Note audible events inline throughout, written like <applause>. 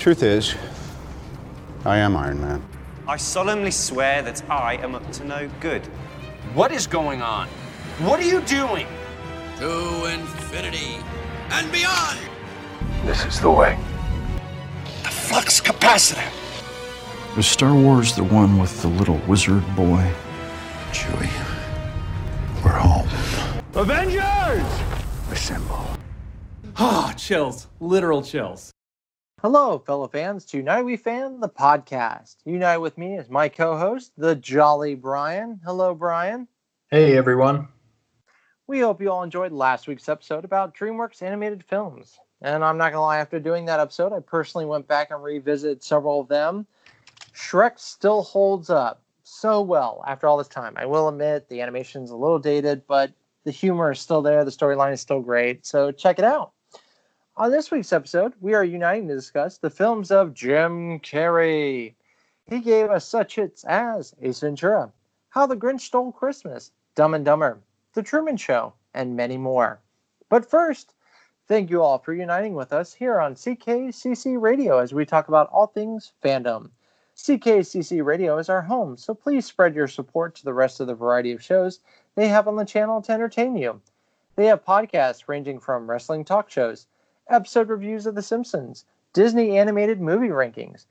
Truth is, I am Iron Man. I solemnly swear that I am up to no good. What is going on? What are you doing? To infinity and beyond! This is the way. The flux capacitor! Was Star Wars the one with the little wizard boy? Chewie, we're home. Avengers! Assemble. Ah, chills. Literal chills. Hello, fellow fans, to United We Fan, the podcast. United with me is my co host, the Jolly Brian. Hello, Brian. Hey, everyone. We hope you all enjoyed last week's episode about DreamWorks animated films. And I'm not going to lie, after doing that episode, I personally went back and revisited several of them. Shrek still holds up so well after all this time. I will admit the animation's a little dated, but the humor is still there. The storyline is still great. So check it out. On this week's episode, we are uniting to discuss the films of Jim Carrey. He gave us such hits as Ace Ventura, How the Grinch Stole Christmas, Dumb and Dumber, The Truman Show, and many more. But first, thank you all for uniting with us here on CKCC Radio as we talk about all things fandom. CKCC Radio is our home, so please spread your support to the rest of the variety of shows they have on the channel to entertain you. They have podcasts ranging from wrestling talk shows, episode reviews of The Simpsons, Disney animated movie rankings,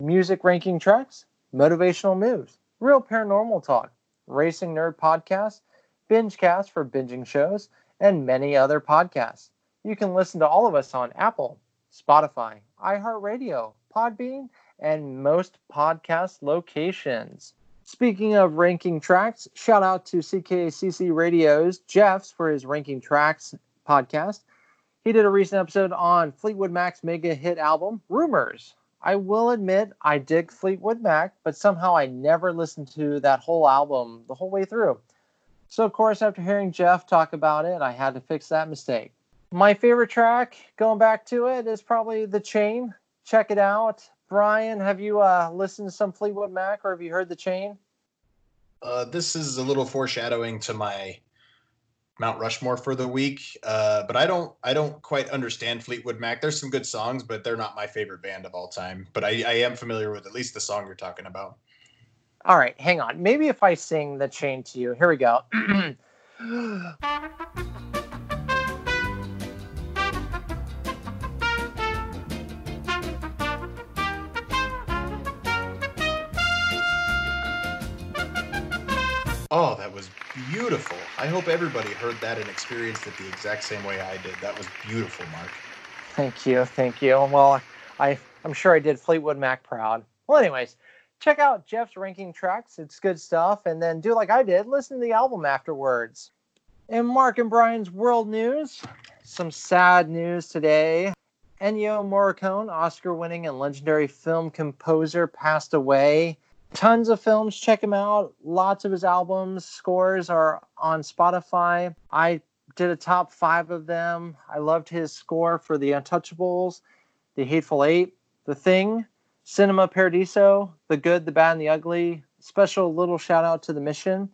music ranking tracks, motivational moves, real paranormal talk, racing nerd podcasts, binge cast for binging shows, and many other podcasts. You can listen to all of us on Apple, Spotify, iHeartRadio, Podbean, and most podcast locations. Speaking of ranking tracks, shout out to CKCC Radio's Jeffs for his Ranking Tracks podcast. He did a recent episode on Fleetwood Mac's mega hit album, Rumors. I will admit I dig Fleetwood Mac, but somehow I never listened to that whole album the whole way through. So, of course, after hearing Jeff talk about it, I had to fix that mistake. My favorite track, going back to it, is probably The Chain. Check it out. Brian, have you uh, listened to some Fleetwood Mac or have you heard The Chain? Uh, this is a little foreshadowing to my Mount Rushmore for the week, uh, but I don't I don't quite understand Fleetwood Mac. There's some good songs, but they're not my favorite band of all time. But I, I am familiar with at least the song you're talking about. All right, hang on. Maybe if I sing the chain to you. Here we go. <clears throat> Oh, that was beautiful. I hope everybody heard that and experienced it the exact same way I did. That was beautiful, Mark. Thank you, thank you. Well, I I'm sure I did Fleetwood Mac proud. Well, anyways, check out Jeff's ranking tracks. It's good stuff. And then do like I did, listen to the album afterwards. In Mark and Brian's world news, some sad news today. Ennio Morricone, Oscar-winning and legendary film composer, passed away tons of films. Check him out. Lots of his albums, scores are on Spotify. I did a top five of them. I loved his score for The Untouchables, The Hateful Eight, The Thing, Cinema Paradiso, The Good, the Bad, and the Ugly. Special little shout out to The Mission.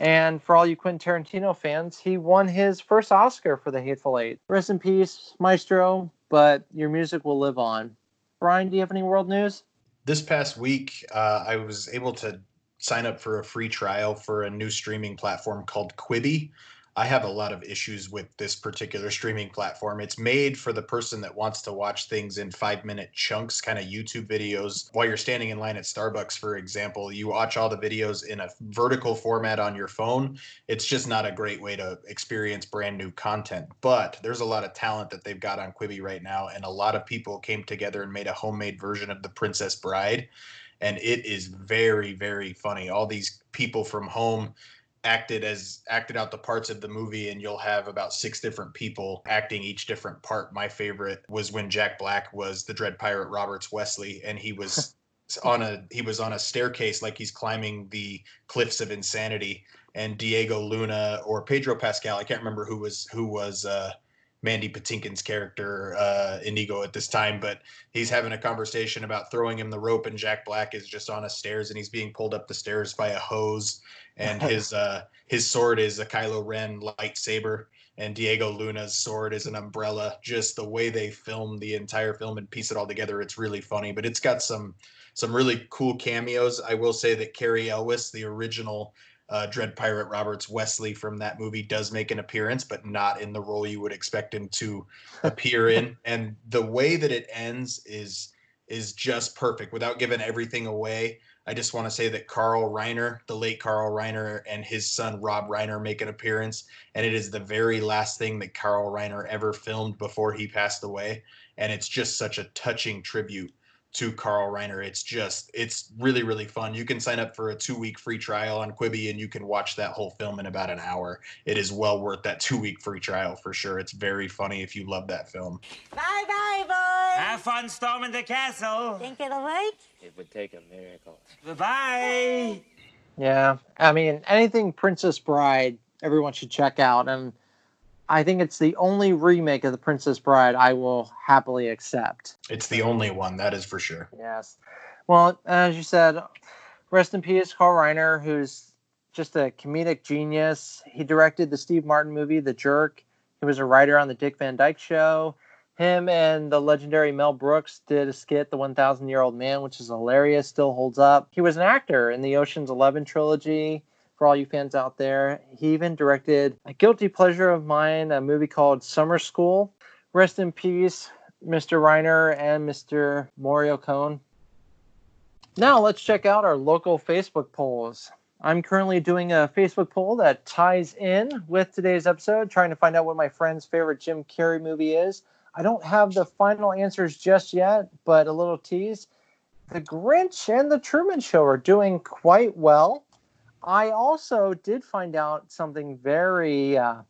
And for all you Quentin Tarantino fans, he won his first Oscar for The Hateful Eight. Rest in peace, Maestro, but your music will live on. Brian, do you have any world news? This past week, uh, I was able to sign up for a free trial for a new streaming platform called Quibi. I have a lot of issues with this particular streaming platform. It's made for the person that wants to watch things in five minute chunks, kind of YouTube videos. While you're standing in line at Starbucks, for example, you watch all the videos in a vertical format on your phone. It's just not a great way to experience brand new content. But there's a lot of talent that they've got on Quibi right now, and a lot of people came together and made a homemade version of The Princess Bride. And it is very, very funny. All these people from home acted as acted out the parts of the movie and you'll have about six different people acting each different part. My favorite was when jack black was the dread pirate roberts wesley and he was <laughs> on a he was on a staircase like he's climbing the cliffs of insanity. And diego luna or pedro pascal i can't remember who was who was uh Mandy Patinkin's character, uh, Inigo, at this time, but he's having a conversation about throwing him the rope, and Jack Black is just on a stairs, and he's being pulled up the stairs by a hose, and <laughs> his uh, his sword is a Kylo Ren lightsaber, and Diego Luna's sword is an umbrella. Just the way they film the entire film and piece it all together, it's really funny. But it's got some some really cool cameos. I will say that Cary Elwes, the original uh, Dread Pirate Roberts Wesley from that movie, does make an appearance, but not in the role you would expect him to <laughs> appear in. And the way that it ends is is just perfect without giving everything away. I just want to say that Carl Reiner, the late Carl Reiner, and his son Rob Reiner make an appearance, and it is the very last thing that Carl Reiner ever filmed before he passed away, and it's just such a touching tribute to Carl Reiner. It's just it's really really fun. You can sign up for a 2-week free trial on Quibi and you can watch that whole film in about an hour. It is well worth that 2-week free trial for sure. It's very funny if you love that film. Bye bye, boys. Have fun storming the castle. Think it'll work? It would take a miracle. Bye-bye. Yeah, I mean anything Princess Bride, everyone should check out, and I think it's the only remake of the Princess Bride I will happily accept. It's the only one, that is for sure. Yes. Well, as you said, rest in peace, Carl Reiner, who's just a comedic genius. He directed the Steve Martin movie, The Jerk. He was a writer on the Dick Van Dyke Show. Him and the legendary Mel Brooks did a skit, The 1000 Year Old Man, which is hilarious, still holds up. He was an actor in the Ocean's Eleven trilogy for all you fans out there. He even directed a guilty pleasure of mine, a movie called Summer School. Rest in peace, Mr. Reiner and Mr. Morricone. Now let's check out our local Facebook polls. I'm currently doing a Facebook poll that ties in with today's episode, trying to find out what my friend's favorite Jim Carrey movie is. I don't have the final answers just yet, but a little tease. The Grinch and The Truman Show are doing quite well. I also did find out something very uh,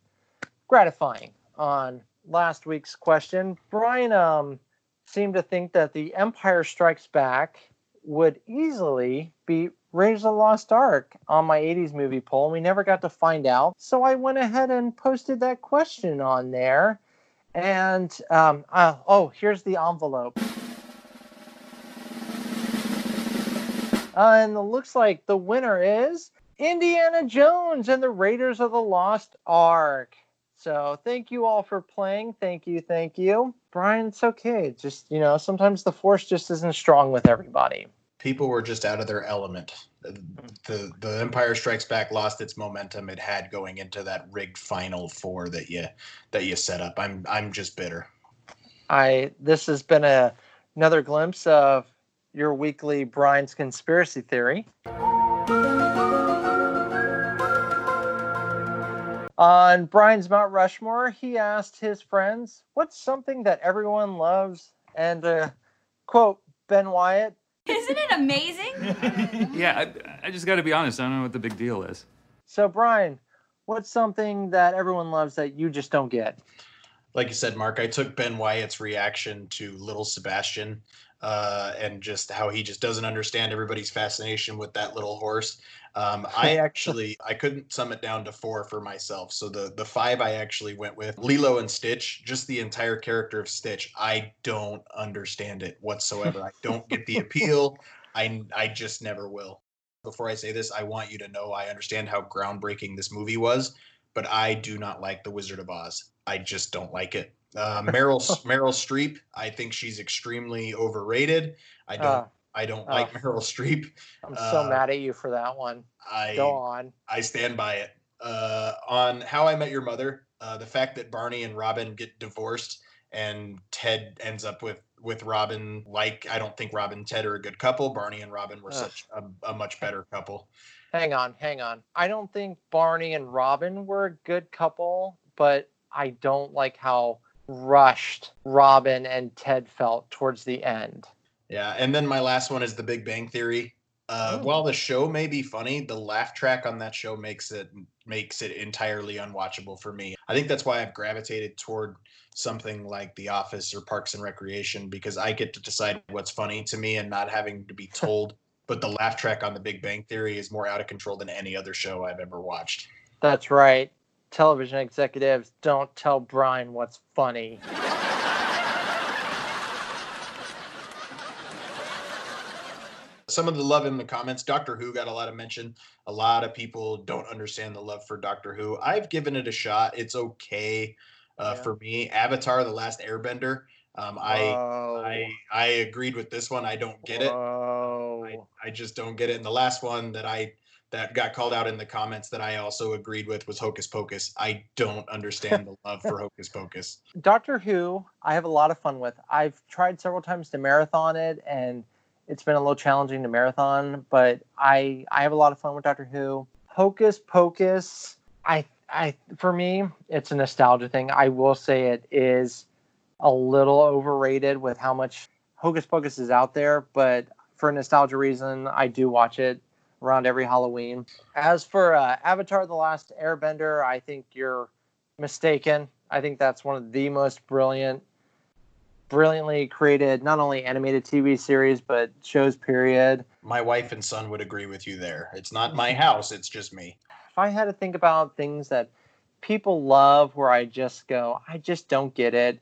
gratifying on last week's question. Brian um, seemed to think that The Empire Strikes Back would easily beat Raiders of the Lost Ark on my 80s movie poll. We never got to find out. So I went ahead and posted that question on there. And um, uh, oh, here's the envelope. Uh, and it looks like the winner is Indiana Jones and the Raiders of the Lost Ark. So thank you all for playing. Thank you, thank you. Brian, it's okay. Just, you know, sometimes the force just isn't strong with everybody. People were just out of their element. The the Empire Strikes Back lost its momentum it had going into that rigged final four that you that you set up. I'm I'm just bitter. I this has been a another glimpse of your weekly Brian's conspiracy theory. On Brian's Mount Rushmore, he asked his friends, What's something that everyone loves? And, uh, quote, Ben Wyatt. Isn't it amazing? <laughs> yeah, I, I just got to be honest. I don't know what the big deal is. So, Brian, what's something that everyone loves that you just don't get? Like you said, Mark, I took Ben Wyatt's reaction to Little Sebastian uh, and just how he just doesn't understand everybody's fascination with that little horse. Um, <laughs> I actually I couldn't sum it down to four for myself. So the the five I actually went with Lilo and Stitch, just the entire character of Stitch. I don't understand it whatsoever. I don't get the appeal. I I just never will. Before I say this, I want you to know I understand how groundbreaking this movie was, but I do not like The Wizard of Oz. I just don't like it. Uh, Meryl <laughs> Meryl Streep, I think she's extremely overrated. I don't uh, I don't like Meryl Streep. I'm so uh, mad at you for that one. I go on. I stand by it. Uh, on How I Met Your Mother, uh, the fact that Barney and Robin get divorced and Ted ends up with with Robin. Like I don't think Robin and Ted are a good couple. Barney and Robin were such a, a much better couple. Hang on, hang on. I don't think Barney and Robin were a good couple, but I don't like how rushed Robin and Ted felt towards the end. Yeah, and then my last one is The Big Bang Theory. Uh, oh. While the show may be funny, the laugh track on that show makes it makes it entirely unwatchable for me. I think that's why I've gravitated toward something like The Office or Parks and Recreation because I get to decide what's funny to me and not having to be <laughs> told. but the laugh track on The Big Bang Theory is more out of control than any other show I've ever watched. That's right. Television executives don't tell Brian what's funny. Some of the love in the comments. Doctor Who got a lot of mention. A lot of people don't understand the love for Doctor Who. I've given it a shot. It's okay uh, Yeah. for me. Avatar: The Last Airbender. Um, I I I agreed with this one. I don't get it. Whoa. I just don't get it. And the last one that I that got called out in the comments that I also agreed with was Hocus Pocus. I don't understand the love for <laughs> Hocus Pocus. Doctor Who, I have a lot of fun with. I've tried several times to marathon it, and it's been a little challenging to marathon, but I I have a lot of fun with Doctor Who. Hocus Pocus, I I for me, it's a nostalgia thing. I will say it is a little overrated with how much Hocus Pocus is out there, but for nostalgia reason, I do watch it around every Halloween. As for uh, Avatar: The Last Airbender, I think you're mistaken. I think that's one of the most brilliant, brilliantly created, not only animated TV series, but shows, period. My wife and son would agree with you there. It's not my house, it's just me. If I had to think about things that people love where I just go, I just don't get it.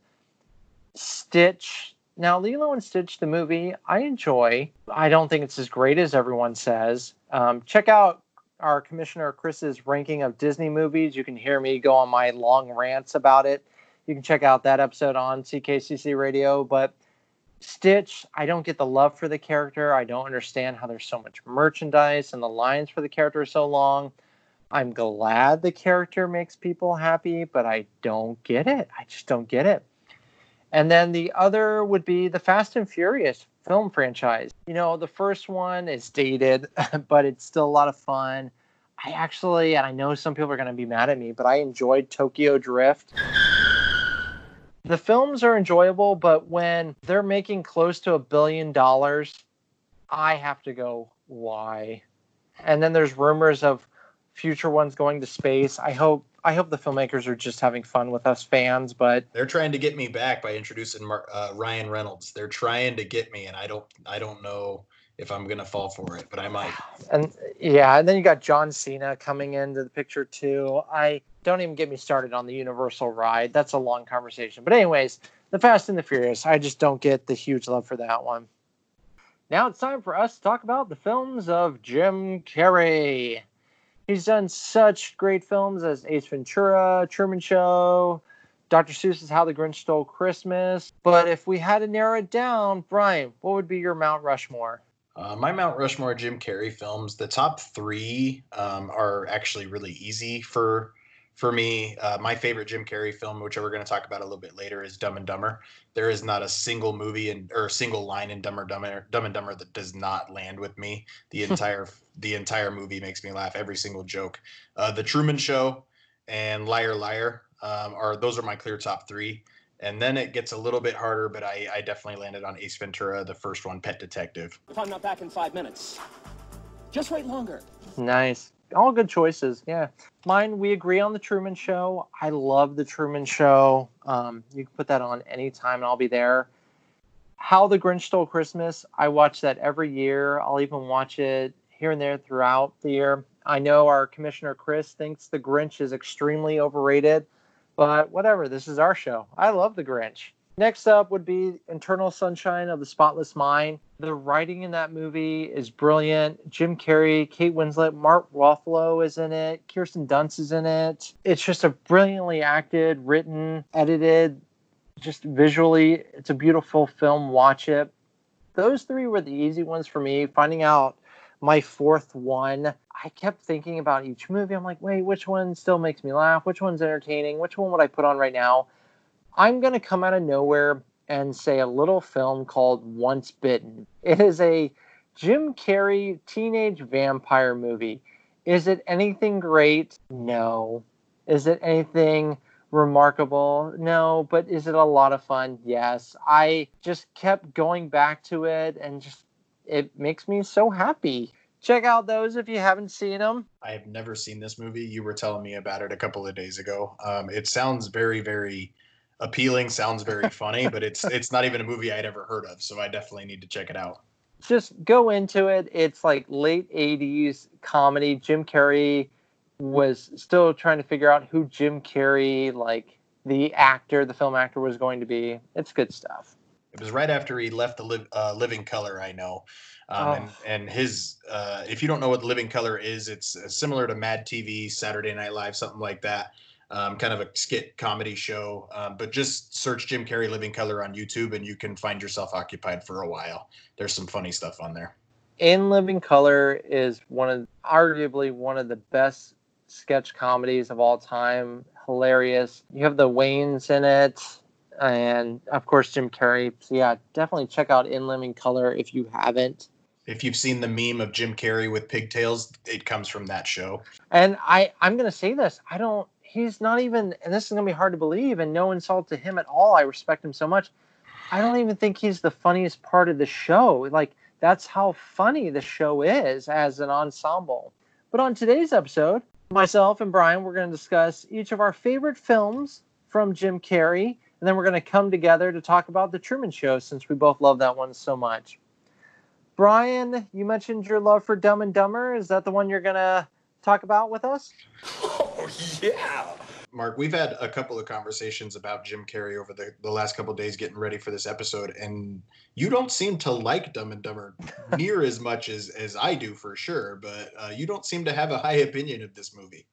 Stitch. Now, Lilo and Stitch, the movie, I enjoy. I don't think it's as great as everyone says. Um, check out our Commissioner Chris's ranking of Disney movies. You can hear me go on my long rants about it. You can check out that episode on CKCC Radio. But Stitch, I don't get the love for the character. I don't understand how there's so much merchandise and the lines for the character are so long. I'm glad the character makes people happy, but I don't get it. I just don't get it. And then the other would be the Fast and Furious film franchise. You know, the first one is dated, <laughs> but it's still a lot of fun. I actually, and I know some people are going to be mad at me, but I enjoyed Tokyo Drift. The films are enjoyable, but when they're making close to a billion dollars, I have to go, why? And then there's rumors of future ones going to space. I hope I hope the filmmakers are just having fun with us fans, but They're trying to get me back by introducing Mar- uh, Ryan Reynolds. They're trying to get me, and I don't I don't know if I'm gonna fall for it, but I might. and yeah, and then you got John Cena coming into the picture too. I don't even get me started on the Universal ride. That's a long conversation. But anyways, the Fast and the Furious, I just don't get the huge love for that one. Now it's time for us to talk about the films of Jim Carrey. He's done such great films as Ace Ventura, Truman Show, Dr. Seuss's How the Grinch Stole Christmas. But if we had to narrow it down, Brian, what would be your Mount Rushmore? Uh, my Mount Rushmore Jim Carrey films, the top three um, are actually really easy for for me. Uh, my favorite Jim Carrey film, which we're going to talk about a little bit later, is Dumb and Dumber. There is not a single movie and or a single line in Dumb, or Dumber, Dumb and Dumber that does not land with me. The <laughs> entire the entire movie makes me laugh. Every single joke. Uh, the Truman Show and Liar Liar um, are those are my clear top three. And then it gets a little bit harder, but I, I definitely landed on Ace Ventura, the first one, Pet Detective. If I'm not back in five minutes, just wait longer. Nice. All good choices. Yeah. Mine, we agree on the Truman Show. I love the Truman Show. Um, you can put that on anytime and I'll be there. How the Grinch Stole Christmas. I watch that every year. I'll even watch it here and there throughout the year. I know our commissioner Chris thinks the Grinch is extremely overrated, but whatever. This is our show. I love the Grinch. Next up would be Eternal Sunshine of the Spotless Mind. The writing in that movie is brilliant. Jim Carrey, Kate Winslet, Mark Ruffalo is in it. Kirsten Dunst is in it. It's just a brilliantly acted, written, edited, just visually, it's a beautiful film. Watch it. Those three were the easy ones for me. Finding out my fourth one, I kept thinking about each movie. I'm like, wait, which one still makes me laugh? Which one's entertaining? Which one would I put on right now? I'm going to come out of nowhere and say a little film called Once Bitten. It is a Jim Carrey teenage vampire movie. Is it anything great? No. Is it anything remarkable? No. But is it a lot of fun? Yes. I just kept going back to it and just it makes me so happy. Check out those if you haven't seen them. I have never seen this movie. You were telling me about it a couple of days ago. Um, it sounds very, very appealing. Sounds very <laughs> funny, but it's it's not even a movie I'd ever heard of. So I definitely need to check it out. Just go into it. It's like late '80s comedy. Jim Carrey was still trying to figure out who Jim Carrey, like the actor, the film actor, was going to be. It's good stuff. It was right after he left the liv- uh, Living Color. I know, um, Oh. and and his uh, if you don't know what Living Color is, it's uh, similar to Mad TV, Saturday Night Live, something like that. Um, kind of a skit comedy show, um, but just search Jim Carrey Living Color on YouTube, and you can find yourself occupied for a while. There's some funny stuff on there. In Living Color is one of arguably one of the best sketch comedies of all time. Hilarious. You have the Waynes in it, and of course Jim Carrey. So yeah, definitely check out In Living Color if you haven't. If you've seen the meme of Jim Carrey with pigtails, it comes from that show. And I, I'm gonna say this. I don't. He's not even. And this is gonna be hard to believe. And no insult to him at all. I respect him so much. I don't even think he's the funniest part of the show. Like that's how funny the show is as an ensemble. But on today's episode, myself and Brian, we're going to discuss each of our favorite films from Jim Carrey, and then we're going to come together to talk about The Truman Show since we both love that one so much. Brian, you mentioned your love for Dumb and Dumber. Is that the one you're going to talk about with us? <laughs> Oh yeah. Mark, we've had a couple of conversations about Jim Carrey over the, the last couple of days getting ready for this episode, and you don't seem to like Dumb and Dumber <laughs> near as much as, as I do for sure, but uh, you don't seem to have a high opinion of this movie.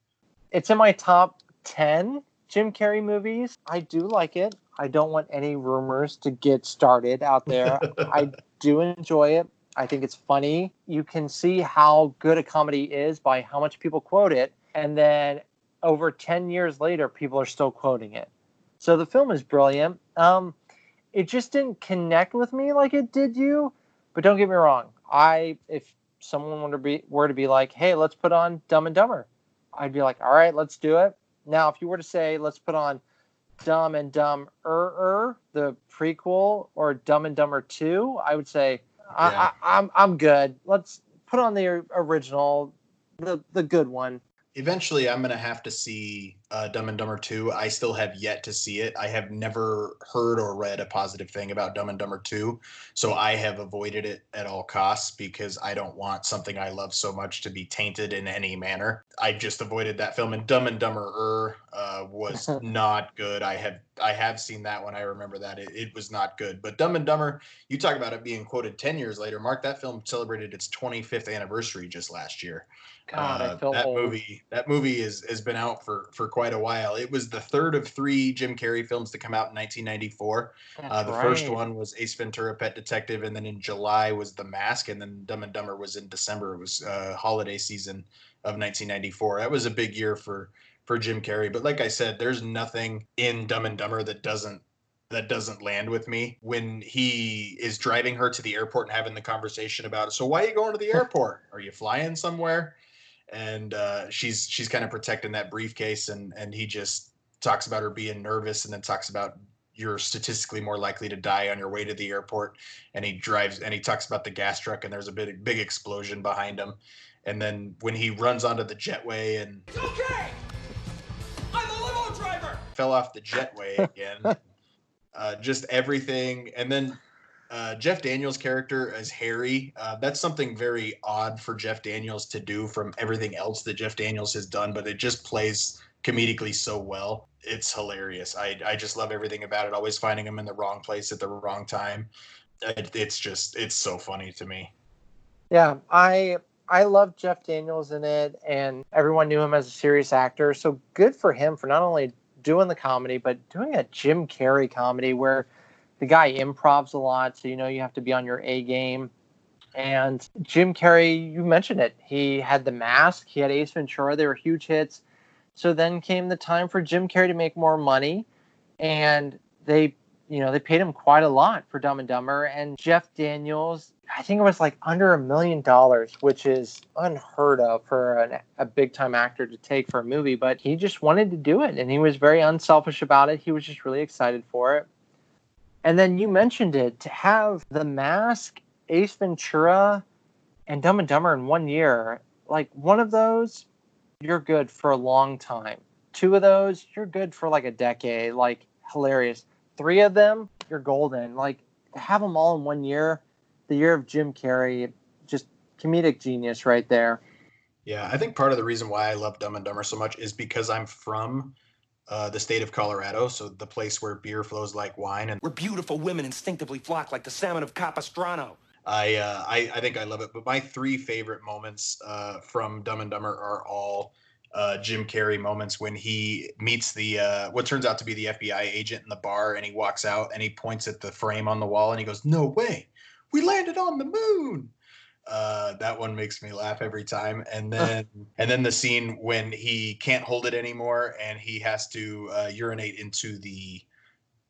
It's in my top 10 Jim Carrey movies. I do like it. I don't want any rumors to get started out there. <laughs> I do enjoy it. I think it's funny. You can see how good a comedy is by how much people quote it. And then over 10 years later, people are still quoting it. So the film is brilliant. Um, it just didn't connect with me like it did you. But don't get me wrong. I, if someone were to be, were to be like, hey, let's put on Dumb and Dumber, I'd be like, all right, let's do it. Now, if you were to say, let's put on Dumb and Dumb Er, the prequel, or Dumb and Dumber 2, I would say, I, Yeah. I, I'm, I'm good. Let's put on the original, the, the good one. Eventually, I'm going to have to see uh, Dumb and Dumber 2. I still have yet to see it. I have never heard or read a positive thing about Dumb and Dumber 2. So I have avoided it at all costs because I don't want something I love so much to be tainted in any manner. I just avoided that film. And Dumb and Dumber uh, was <laughs> not good. I have I have seen that one. I remember that. It, it was not good. But Dumb and Dumber, you talk about it being quoted 10 years later. Mark, that film celebrated its 25th anniversary just last year. God, I Uh, feel that old. movie that movie is, has been out for for quite a while. It was the third of three Jim Carrey films to come out in 1994. Uh, the first one was Ace Ventura: Pet Detective, and then in July was The Mask, and then Dumb and Dumber was in December. It was uh, holiday season of 1994. That was a big year for for Jim Carrey. But like I said, there's nothing in Dumb and Dumber that doesn't that doesn't land with me when he is driving her to the airport and having the conversation about so why are you going to the <laughs> airport are you flying somewhere and uh, she's she's kind of protecting that briefcase and and he just talks about her being nervous and then talks about you're statistically more likely to die on your way to the airport and he drives and he talks about the gas truck and there's a big big explosion behind him and then when he runs onto the jetway and Okay! I'm a limo driver! fell off the jetway again. <laughs> uh, just everything, and then uh, Jeff Daniels' character as Harry. Uh, that's something very odd for Jeff Daniels to do from everything else that Jeff Daniels has done, but it just plays comedically so well. It's hilarious. I I just love everything about it. Always finding him in the wrong place at the wrong time. It, it's just it's so funny to me. Yeah, I I love Jeff Daniels in it, and everyone knew him as a serious actor. So good for him for not only doing the comedy, but doing a Jim Carrey comedy where the guy improvs a lot. So you know you have to be on your A game. And Jim Carrey, you mentioned it. He had The Mask. He had Ace Ventura. They were huge hits. So then came the time for Jim Carrey to make more money, and they, you know, they paid him quite a lot for Dumb and Dumber. And Jeff Daniels, I think it was like under a million dollars, which is unheard of for an, a big time actor to take for a movie. But he just wanted to do it, and he was very unselfish about it. He was just really excited for it. And then you mentioned it to have The Mask, Ace Ventura, and Dumb and Dumber in one year. Like one of those, you're good for a long time. Two of those, you're good for like a decade. Like hilarious. Three of them, you're golden. Like have them all in one year, the year of Jim Carrey, just comedic genius right there. Yeah, I think part of the reason why I love Dumb and Dumber so much is because I'm from uh, the state of Colorado, so the place where beer flows like wine, and Where beautiful women instinctively flock like the salmon of Capistrano. I, uh, I I think I love it. But my three favorite moments uh, from Dumb and Dumber are all uh, Jim Carrey moments when he meets the uh, what turns out to be the FBI agent in the bar, and he walks out and he points at the frame on the wall and he goes, "No way, we landed on the moon." Uh, that one makes me laugh every time. And then and then the scene when he can't hold it anymore and he has to uh, urinate into the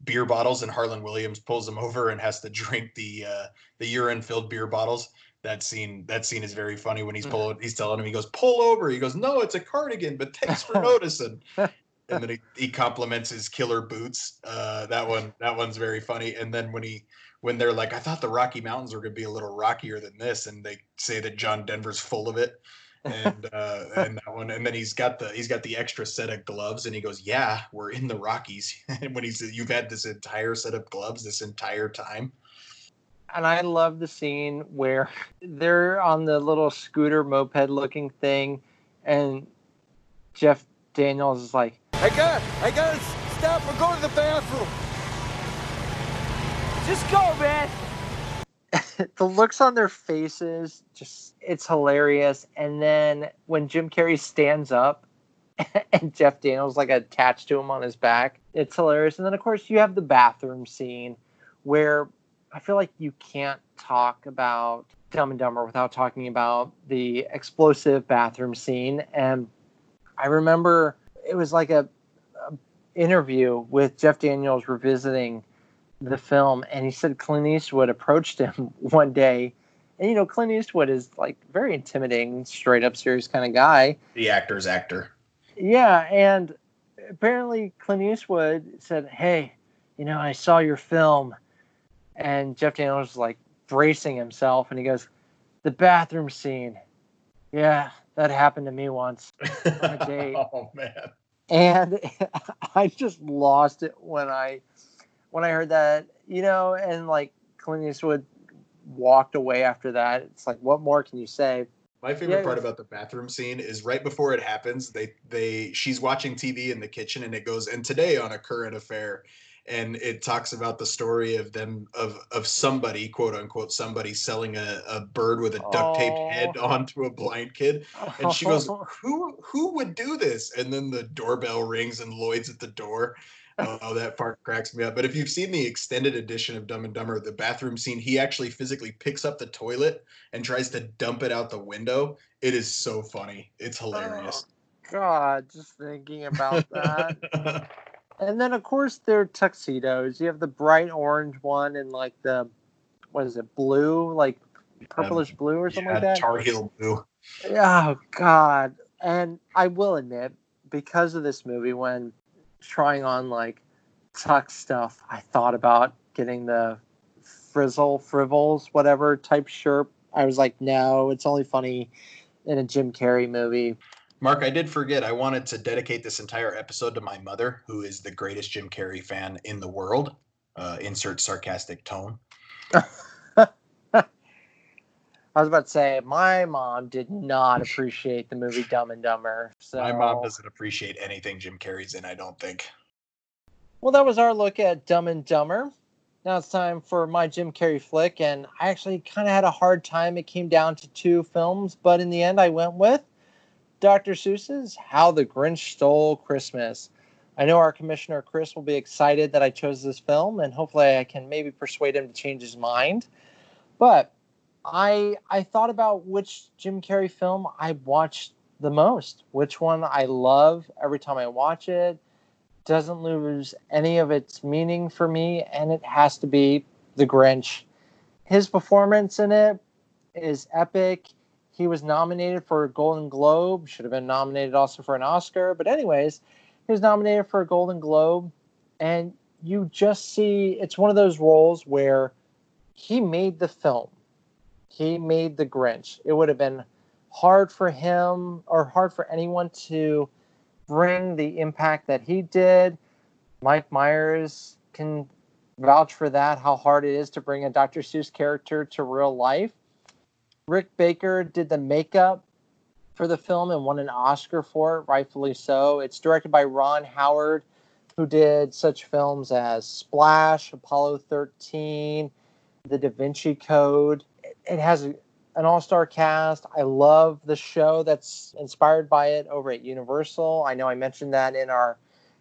beer bottles and Harland Williams pulls him <laughs> over and has to drink the uh, the urine filled beer bottles. That scene that scene is very funny when he's pulling he's telling him he goes pull over. He goes no it's a cardigan but thanks for <laughs> noticing. <laughs> And then he, he compliments his killer boots. Uh, that one that one's very funny. And then when he when they're like I thought the Rocky Mountains were gonna be a little rockier than this and they say that John Denver's full of it and <laughs> uh, and that one, and then he's got the he's got the extra set of gloves, and he goes, "Yeah, we're in the Rockies." <laughs> and when he says, "You've had this entire set of gloves this entire time," and I love the scene where <laughs> they're on the little scooter moped looking thing, and Jeff Daniels is like, I got, I got to stop or go to the bathroom. Just go, man. <laughs> the looks on their faces just it's hilarious. And then when jim carrey stands up <laughs> and jeff daniels like attached to him on his back it's hilarious. And then of course you have the bathroom scene where i feel like you can't talk about dumb and dumber without talking about the explosive bathroom scene. And i remember it was like a, a interview with jeff daniels revisiting the film and he said Clint Eastwood approached him <laughs> one day. And you know Clint Eastwood is like very intimidating straight up serious kind of guy. The actor's actor. Yeah and apparently Clint Eastwood said hey you know I saw your film. And Jeff Daniels was like bracing himself and he goes the bathroom scene. Yeah that happened to me once on a <laughs> date. Oh man. And <laughs> I just lost it when I when I heard that, you know, and like Clint Eastwood walked away after that. It's like, what more can you say? My favorite yeah, part about the bathroom scene is right before it happens. They they she's watching TV in the kitchen and it goes and today on a current affair, and it talks about the story of them of of somebody quote unquote somebody selling a, a bird with a duct taped oh. head onto a blind kid, and she goes, <laughs> who who would do this? And then the doorbell rings and Lloyd's at the door oh, that part cracks me up. But if you've seen the extended edition of Dumb and Dumber, the bathroom scene, he actually physically picks up the toilet and tries to dump it out the window. It is so funny. It's hilarious. Oh, God, just thinking about that. <laughs> and then, of course, there are tuxedos. You have the bright orange one and like the, what is it, blue, like purplish um, blue or something yeah, like that? Tar heel blue. Oh, God. And I will admit, because of this movie, when trying on like tux stuff, I thought about getting the frizzle, frivels, whatever type shirt. I was like, no, it's only funny in a Jim Carrey movie. Mark, I did forget. I wanted to dedicate this entire episode to my mother, who is the greatest Jim Carrey fan in the world. Uh, insert sarcastic tone. <laughs> I was about to say my mom did not appreciate the movie Dumb and Dumber. So my mom doesn't appreciate anything Jim Carrey's in. I don't think. Well, that was our look at Dumb and Dumber. Now it's time for my Jim Carrey flick, and I actually kind of had a hard time. It came down to two films, but in the end, I went with Dr. Seuss's How the Grinch Stole Christmas. I know our commissioner Chris will be excited that I chose this film, and hopefully, I can maybe persuade him to change his mind. But I I thought about which Jim Carrey film I watched the most, which one I love every time I watch it, doesn't lose any of its meaning for me, and it has to be The Grinch. His performance in it is epic. He was nominated for a Golden Globe, should have been nominated also for an Oscar, but anyways, he was nominated for a Golden Globe, and you just see it's one of those roles where he made the film he made the Grinch. It would have been hard for him or hard for anyone to bring the impact that he did. Mike Myers can vouch for that, how hard it is to bring a Dr. Seuss character to real life. Rick Baker did the makeup for the film and won an Oscar for it, rightfully so. It's directed by Ron Howard, who did such films as Splash, Apollo 13, The Da Vinci Code. It has a, an all star cast. I love the show that's inspired by it over at Universal. I know I mentioned that in our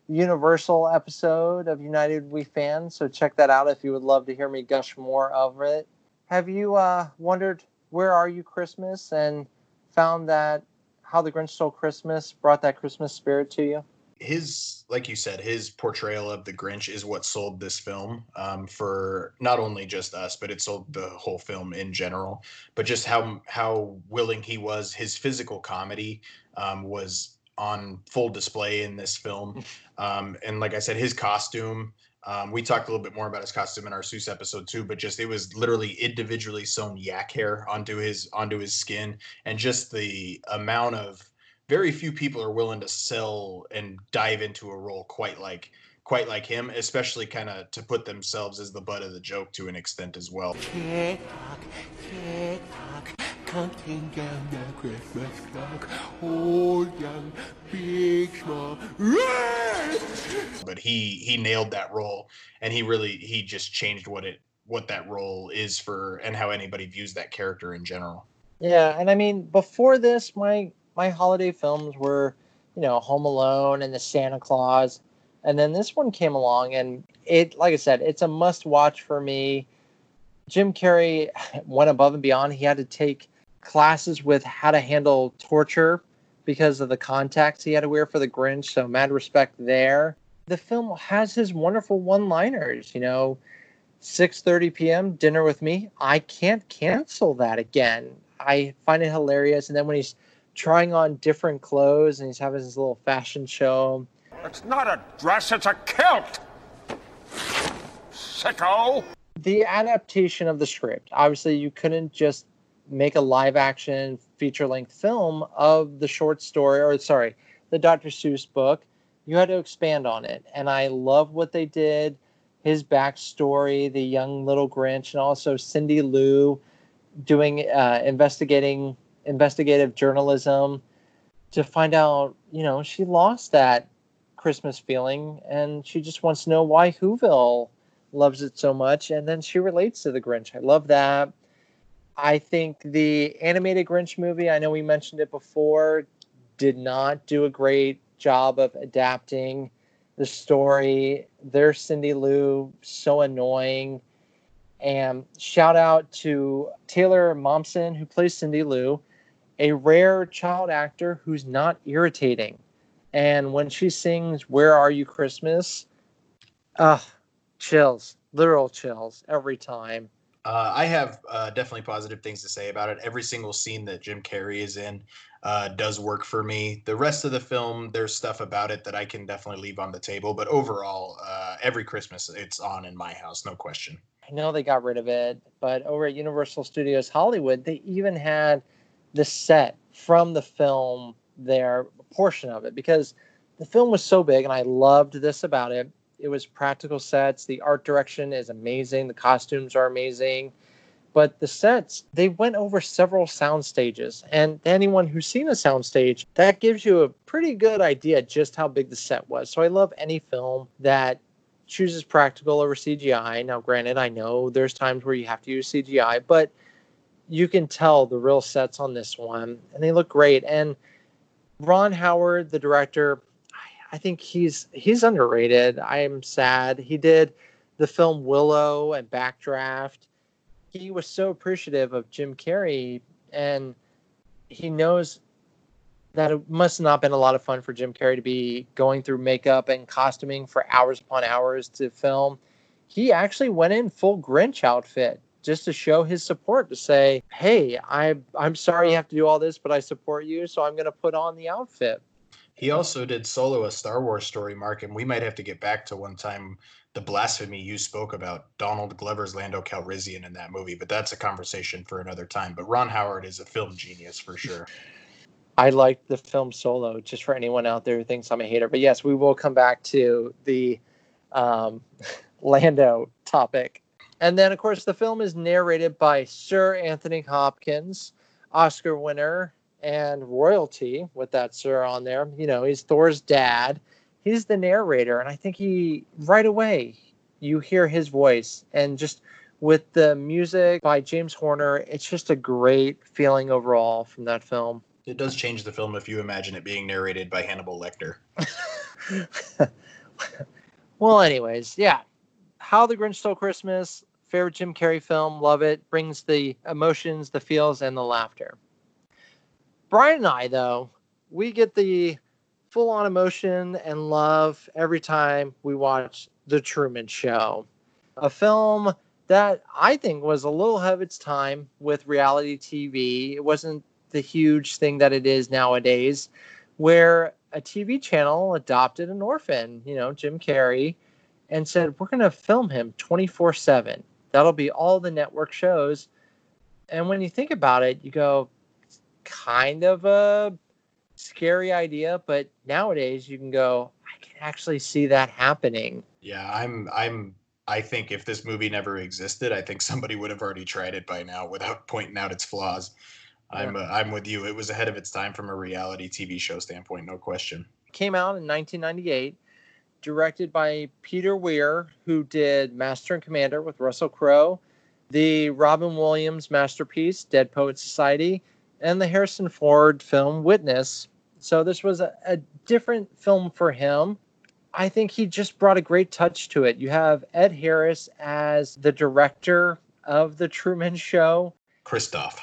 Universal episode of United We Fans, so check that out if you would love to hear me gush more over it. Have you uh, wondered where are you Christmas and found that how the Grinch Stole Christmas brought that Christmas spirit to you? His like you said his portrayal of the grinch is what sold this film um, for not only just us but it sold the whole film in general. But just how how willing he was his physical comedy um, was on full display in this film. Um, and like i said his costume um, we talked a little bit more about his costume in our Seuss episode too, but just it was literally individually sewn yak hair onto his onto his skin, and just the amount of very few people are willing to sell and dive into a role quite like quite like him, especially kind of to put themselves as the butt of the joke to an extent as well. Tick tock, counting down the Christmas clock. Old, young, big, small. But he he nailed that role, and he really he just changed what it what that role is for and how anybody views that character in general. Yeah, and I mean before this, my my holiday films were, you know, Home Alone and the Santa Claus, and then this one came along, and it, like I said, it's a must watch for me. Jim Carrey <laughs> went above and beyond. He had to take classes with how to handle torture because of the contacts he had to wear for the Grinch. So mad respect there. The film has his wonderful one-liners. You know, 6:30 p.m. dinner with me. I can't cancel that again. I find it hilarious. And then when he's trying on different clothes and he's having his little fashion show. It's not a dress, it's a kilt. Sicko. The adaptation of the script. Obviously, you couldn't just make a live action feature length film of the short story, or sorry, the Dr. Seuss book. You had to expand on it. And I love what they did. His backstory, the young little Grinch, and also Cindy Lou doing uh, investigating investigative journalism to find out, you know, she lost that Christmas feeling and she just wants to know why Whoville loves it so much. And then she relates to the Grinch. I love that. I think the animated Grinch movie, I know we mentioned it before, did not do a great job of adapting the story. There's Cindy Lou, so annoying. And shout out to Taylor Momsen, who plays Cindy Lou a rare child actor who's not irritating. And when she sings "Where Are You Christmas," uh, chills, literal chills every time. Uh, I have uh, definitely positive things to say about it. Every single scene that Jim Carrey is in uh, does work for me. The rest of the film, there's stuff about it that I can definitely leave on the table. But overall, uh, every Christmas it's on in my house, no question. I know they got rid of it, but over at Universal Studios Hollywood, they even had the set from the film there, portion of it, because the film was so big and I loved this about it. It was practical sets. The art direction is amazing. The costumes are amazing. But the sets, they went over several sound stages. And anyone who's seen a sound stage, that gives you a pretty good idea just how big the set was. So I love any film that chooses practical over CGI. Now, granted, I know there's times where you have to use CGI, but you can tell the real sets on this one, and they look great. And Ron Howard, the director, I think he's he's underrated. I am sad. He did the film Willow and Backdraft. He was so appreciative of Jim Carrey, and he knows that it must not been a lot of fun for Jim Carrey to be going through makeup and costuming for hours upon hours to film. He actually went in full Grinch outfit just to show his support to say, "Hey, I I'm sorry you have to do all this, but I support you, so I'm going to put on the outfit." He also did solo a Star Wars story, Mark, and we might have to get back to one time the blasphemy you spoke about Donald Glover's Lando Calrissian in that movie, but that's a conversation for another time. But Ron Howard is a film genius for sure. I like the film Solo, just for anyone out there who thinks I'm a hater. But yes, we will come back to the um, <laughs> Lando topic and then, of course, the film is narrated by Sir Anthony Hopkins, Oscar winner and royalty with that sir on there. You know, he's Thor's dad. He's the narrator, and I think he right away you hear his voice and just with the music by James Horner, it's just a great feeling overall from that film. It does change the film if you imagine it being narrated by Hannibal Lecter. <laughs> well, anyways, yeah. How the Grinch Stole Christmas, favorite Jim Carrey film, love it. Brings the emotions, the feels, and the laughter. Brian and I, though, we get the full on emotion and love every time we watch The Truman Show, a film that I think was a little ahead of its time with reality TV. It wasn't the huge thing that it is nowadays, where a TV channel adopted an orphan, you know, Jim Carrey, and said, We're going to film him 24 7. That'll be all the network shows. And when you think about it, you go, kind of a scary idea, but nowadays you can go, I can actually see that happening. Yeah, I'm I'm I think if this movie never existed, I think somebody would have already tried it by now without <laughs> pointing out its flaws. I'm uh, I'm with you. It was ahead of its time from a reality TV show standpoint, no question. Came out in 1998, directed by Peter Weir, who did Master and Commander with Russell Crowe, the Robin Williams masterpiece Dead Poet Society, and the Harrison Ford film Witness. So this was a, a different film for him. I think he just brought a great touch to it. You have Ed Harris as the director of the Truman Show. Christof.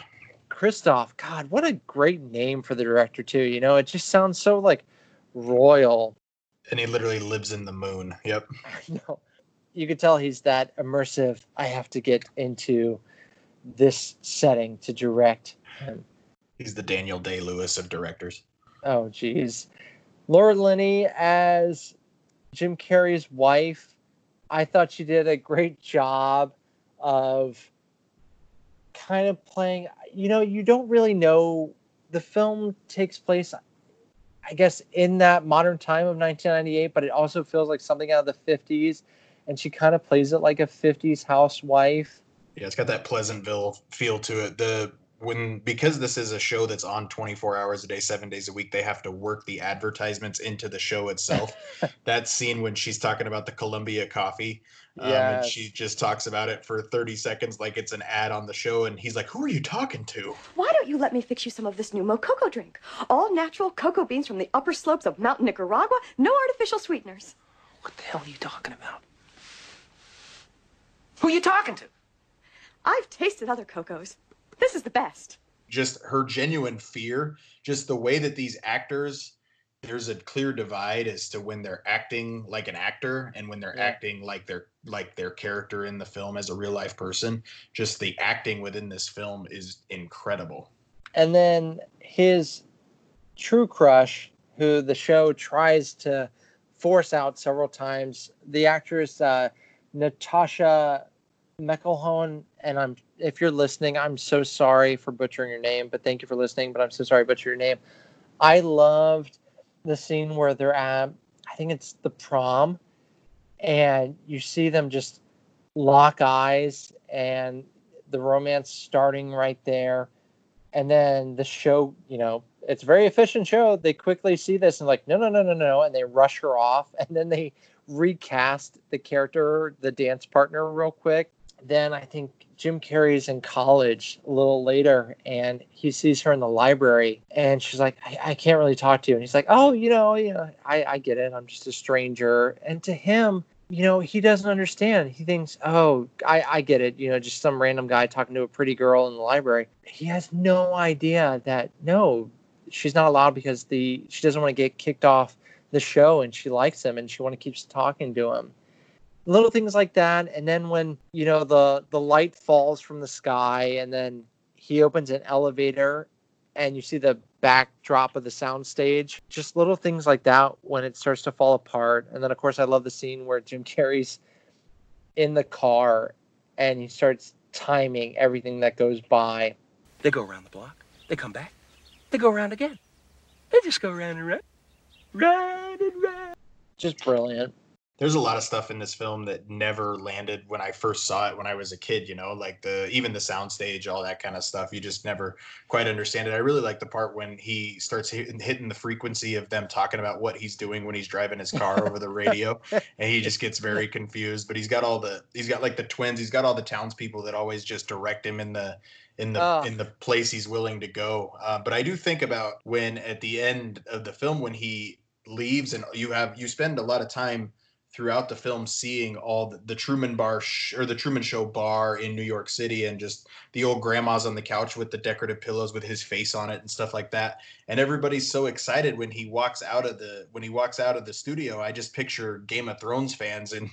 Christof. God, what a great name for the director too. You know, it just sounds so like royal. And he literally lives in the moon. Yep. <laughs> no. You could tell he's that immersive. I have to get into this setting to direct him. He's the Daniel Day Lewis of directors. Oh, geez. Laura Linney as Jim Carrey's wife. I thought she did a great job of kind of playing. You know, you don't really know. The film takes place, I guess, in that modern time of 1998, but it also feels like something out of the 50s. And she kind of plays it like a 50s housewife. Yeah, it's got that Pleasantville feel to it. The when because this is a show that's on 24 hours a day, seven days a week, they have to work the advertisements into the show itself. <laughs> that scene when she's talking about the Columbia coffee, um, yes. and she just talks about it for 30 seconds like it's an ad on the show, and he's like, "Who are you talking to?" Why don't you let me fix you some of this new Mococoa drink? All natural cocoa beans from the upper slopes of Mountain Nicaragua, no artificial sweeteners. What the hell are you talking about? Who are you talking to? I've tasted other cocos. This is the best. Just her genuine fear, just the way that these actors there's a clear divide as to when they're acting like an actor and when they're yeah. acting like their like their character in the film as a real life person. Just the acting within this film is incredible. And then his true crush, who the show tries to force out several times, the actress uh, Natasha McElhone, and I'm if you're listening, I'm so sorry for butchering your name, but thank you for listening. But I'm so sorry butcher your name. I loved the scene where they're at. I think it's the prom, and you see them just lock eyes, and the romance starting right there, and then the show. You know, it's a very efficient show. They quickly see this and like, no, no, no, no, no, and they rush her off, <laughs> and then they recast the character, the dance partner, real quick then I think Jim Carrey's in college a little later and he sees her in the library and she's like, I, I can't really talk to you. And he's like, Oh, you know, you know, I, I get it. I'm just a stranger. And to him, you know, he doesn't understand. He thinks, Oh, I, I get it, you know, just some random guy talking to a pretty girl in the library. He has no idea that no, she's not allowed because the she doesn't want to get kicked off the show and she likes him and she want to keep talking to him little things like that. And then when you know the the light falls from the sky and then he opens an elevator and you see the backdrop of the soundstage just little things like that when it starts to fall apart. And then of course i love the scene where jim carrey's in the car and he starts timing everything that goes by. They go around the block. They come back. They go around again. They just go around and round. Round and round. Just brilliant there's a lot of stuff in this film that never landed when I first saw it when I was a kid, you know, like the even the soundstage, all that kind of stuff. You just never quite understand it. I really like the part when he starts hitting, the frequency of them talking about what he's doing when he's driving his car over the radio, and he just gets very confused. But he's got all the he's got like the twins, he's got all the townspeople that always just direct him in the in the Oh. in the place he's willing to go. Uh, but I do think about when at the end of the film when he leaves and you have you spend a lot of time throughout the film seeing all the, the Truman Bar sh- or the Truman Show bar in New York City and just the old grandmas on the couch with the decorative pillows with his face on it and stuff like that. And everybody's so excited when he walks out of the when he walks out of the studio. I just picture Game of Thrones fans in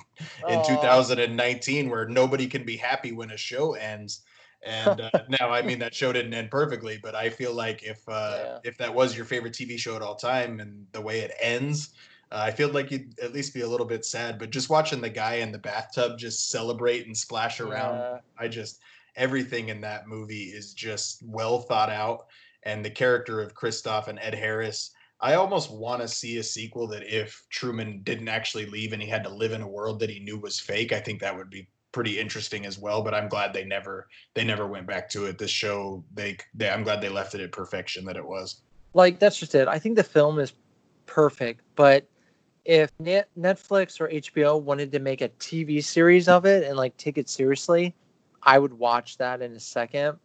in Aw. 2019 where nobody can be happy when a show ends. And uh, <laughs> now, I mean, that show didn't end perfectly, but I feel like if uh, if that was your favorite TV show at all time and the way it ends, uh, I feel like you'd at least be a little bit sad. But just watching the guy in the bathtub just celebrate and splash around, Yeah. I just everything in that movie is just well thought out. And the character of Christof and Ed Harris, I almost want to see a sequel that if Truman didn't actually leave and he had to live in a world that he knew was fake, I think that would be pretty interesting as well. But I'm glad they never they never went back to it. This show, they, they I'm glad they left it at perfection that it was. like that's just it. I think the film is perfect, but if Netflix or HBO wanted to make a TV series of it and like take it seriously, I would watch that in a second.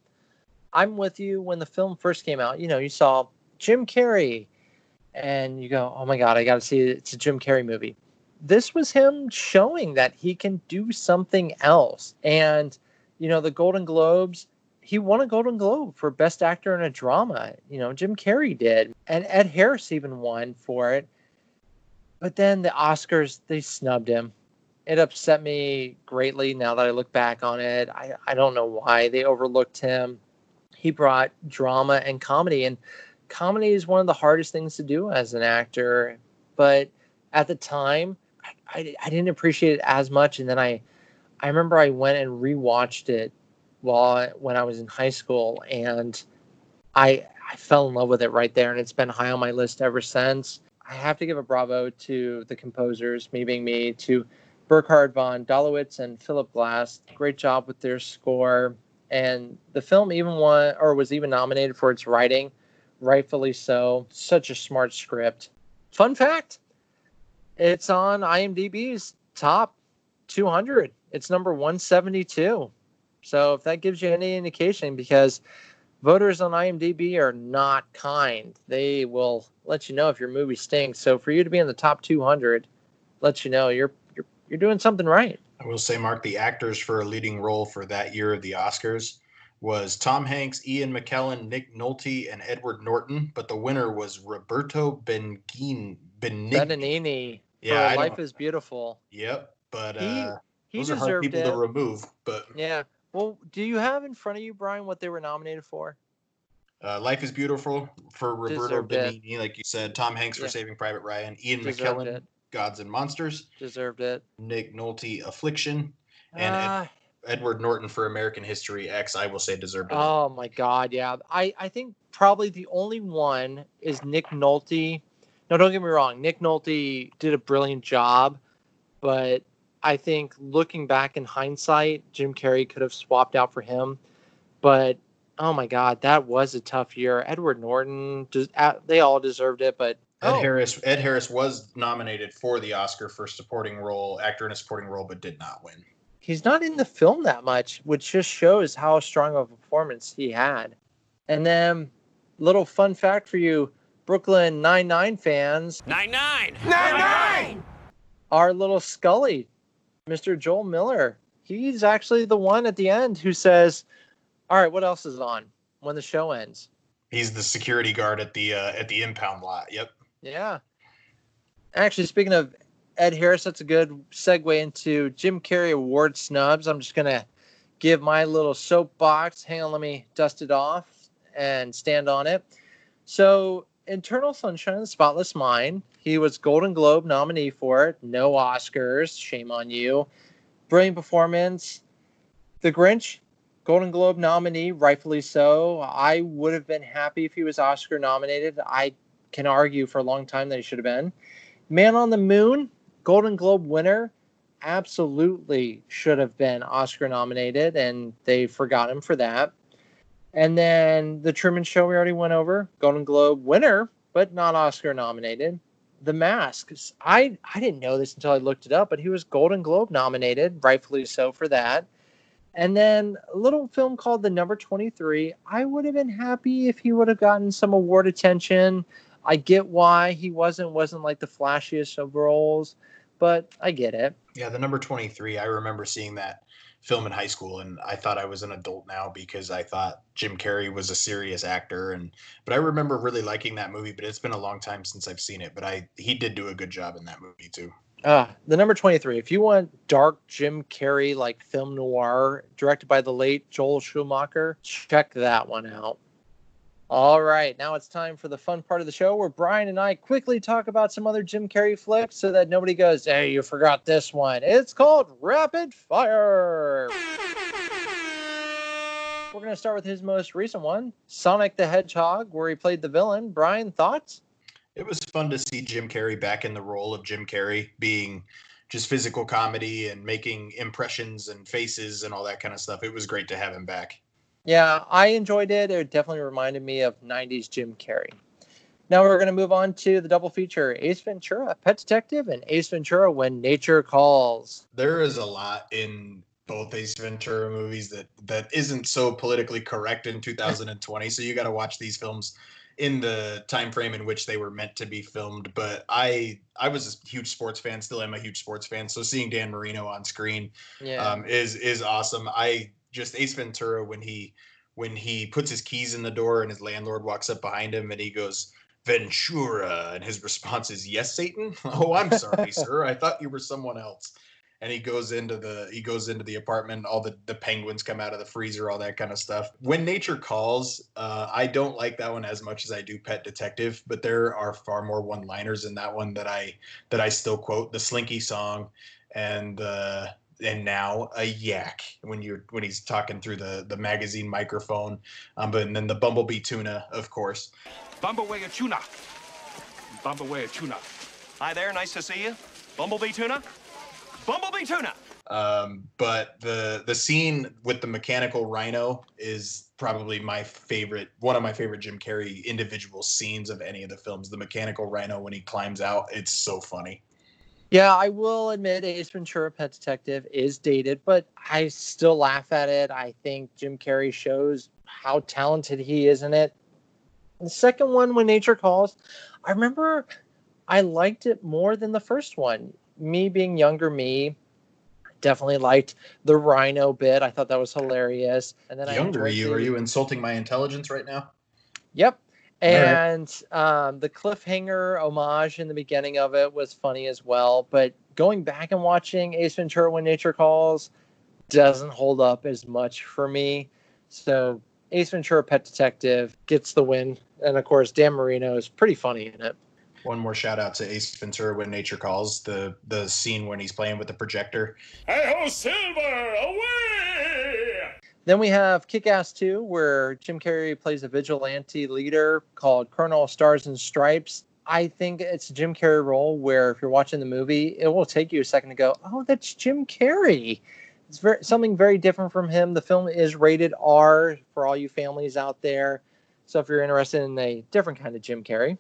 I'm with you when the film first came out. You know, you saw Jim Carrey and you go, "Oh my god, I got to see it. It's a Jim Carrey movie." This was him showing that he can do something else. And you know, the Golden Globes, he won a Golden Globe for Best Actor in a Drama. You know, Jim Carrey did, and Ed Harris even won for it. But then the Oscars, they snubbed him. It upset me greatly now that I look back on it. I, I don't know why they overlooked him. He brought drama and comedy, and comedy is one of the hardest things to do as an actor. But at the time, I, I, I didn't appreciate it as much. And then I, I remember I went and rewatched it while when I was in high school, and I I fell in love with it right there, and it's been high on my list ever since. I have to give a bravo to the composers, me being me, to Burkhard von Dallwitz and Philip Glass. Great job with their score, and the film even won or was even nominated for its writing, rightfully so. Such a smart script. Fun fact: it's on IMDb's top 200. It's number 172. So if that gives you any indication, because voters on IMDb are not kind, they will let you know if your movie stinks. So for you to be in the top 200, lets you know you're you're you're doing something right. I will say, Mark, the actors for a leading role for that year of the Oscars was Tom Hanks, Ian McKellen, Nick Nolte, and Edward Norton. But the winner was Roberto Benigni. Benigni. Benanini Yeah, Life is Beautiful. Yep. But He- uh, he those are hard people it. to remove. But Yeah. Well, do you have in front of you, Brian, what they were nominated for? uh, Life is Beautiful for Roberto. Benigni, like you said. Tom Hanks for Yeah. Saving Private Ryan. Ian Deserved McKellen, it. Gods and Monsters. Deserved it. Nick Nolte, Affliction. And Ed- Ah, Edward Norton for American History X, I will say deserved it. Oh my God, yeah. I, I think probably the only one is Nick Nolte. No, don't get me wrong. Nick Nolte did a brilliant job, but I think looking back in hindsight, Jim Carrey could have swapped out for him. But oh my God, that was a tough year. Edward Norton, des- uh, they all deserved it, but Ed oh, Harris Ed Harris was nominated for the Oscar for supporting role, actor in a supporting role, but did not win. he's not in the film that much, which just shows how strong of a performance he had. And then, little fun fact for you, Brooklyn Nine Nine fans, Nine nine. Nine nine. our little Scully, Mr. Joel Miller, he's actually the one at the end who says, "All right, what else is on when the show ends?" He's the security guard at the uh, at the impound lot. Yep. Yeah. Actually, speaking of Ed Harris, that's a good segue into Jim Carrey award snubs. I'm just gonna give my little soapbox. Hang on, let me dust it off and stand on it. So, Eternal Sunshine of the Spotless Mind. He was Golden Globe nominee for it. No Oscars. Shame on you. Brilliant performance. The Grinch, Golden Globe nominee, rightfully so. I would have been happy if he was Oscar nominated. I can argue for a long time that he should have been. Man on the Moon, Golden Globe winner, absolutely should have been Oscar nominated, and they forgot him for that. And then The Truman Show, we already went over, Golden Globe winner, but not Oscar nominated. The Mask, I, I didn't know this until I looked it up, but he was Golden Globe nominated, rightfully so for that. And then a little film called The Number 23. I would have been happy if he would have gotten some award attention. I get why he wasn't wasn't like the flashiest of roles, but I get it. Yeah, the number 23, I remember seeing that film in high school and I thought I was an adult now because I thought Jim Carrey was a serious actor and but I remember really liking that movie, but it's been a long time since I've seen it, but I he did do a good job in that movie too. Uh, the number 23. If you want dark Jim Carrey like film noir directed by the late Joel Schumacher, check that one out. All right, now it's time for the fun part of the show where Brian and I quickly talk about some other Jim Carrey flicks so that nobody goes, hey, you forgot this one. It's called Rapid Fire. We're going to start with his most recent one, Sonic the Hedgehog, where he played the villain. Brian, thoughts? It was fun to see Jim Carrey back in the role of Jim Carrey, being just physical comedy and making impressions and faces and all that kind of stuff. It was great to have him back. Yeah, I enjoyed it. It definitely reminded me of 90s Jim Carrey. Now we're going to move on to the double feature Ace Ventura, Pet Detective, and Ace Ventura When Nature Calls. There is a lot in both Ace Ventura movies that that isn't so politically correct in 2020 so you got to watch these films in the time frame in which they were meant to be filmed but i i was a huge sports fan still am a huge sports fan so seeing dan marino on screen Yeah. um, is is awesome i just ace ventura when he when he puts his keys in the door and his landlord walks up behind him and he goes ventura and his <laughs> response is yes satan? <laughs> Oh i'm sorry <laughs> sir. I thought you were someone else. And he goes into the he goes into the apartment all the the penguins come out of the freezer all that kind of stuff. When nature calls uh, i don't like that one as much as i do pet detective but there are far more one liners in that one that i that i still quote. The slinky song and uh and now a yak when you're when he's talking through the the magazine microphone um but and then the bumblebee tuna of course Bumblebee tuna. Bumblebee tuna. Hi there, nice to see you. Bumblebee tuna. Bumblebee tuna. Um, but the the scene with the mechanical rhino is probably my favorite, one of my favorite Jim Carrey individual scenes of any of the films. The mechanical rhino when he climbs out, it's so funny. Yeah, I will admit Ace Ventura Pet Detective is dated, but I still laugh at it. I think Jim Carrey shows how talented he is in it. The second one, When Nature Calls, I remember I liked it more than the first one. Me being younger, me definitely liked the rhino bit. I thought that was hilarious. And then I Younger enjoyed you, are you insulting my intelligence right now? Yep. All right. And um, the cliffhanger homage in the beginning of it was funny as well. But going back and watching Ace Ventura When Nature Calls doesn't hold up as much for me. So Ace Ventura Pet Detective gets the win. And of course, Dan Marino is pretty funny in it. One more shout out to Ace Ventura when nature calls the the scene when he's playing with the projector. Hey ho, Silver, away! Then we have Kick Ass 2, where Jim Carrey plays a vigilante leader called Colonel Stars and Stripes. I think it's a Jim Carrey role where if you're watching the movie, it will take you a second to go, oh, that's Jim Carrey. It's very, something very different from him. The film is rated R for all you families out there. So if you're interested in a different kind of Jim Carrey.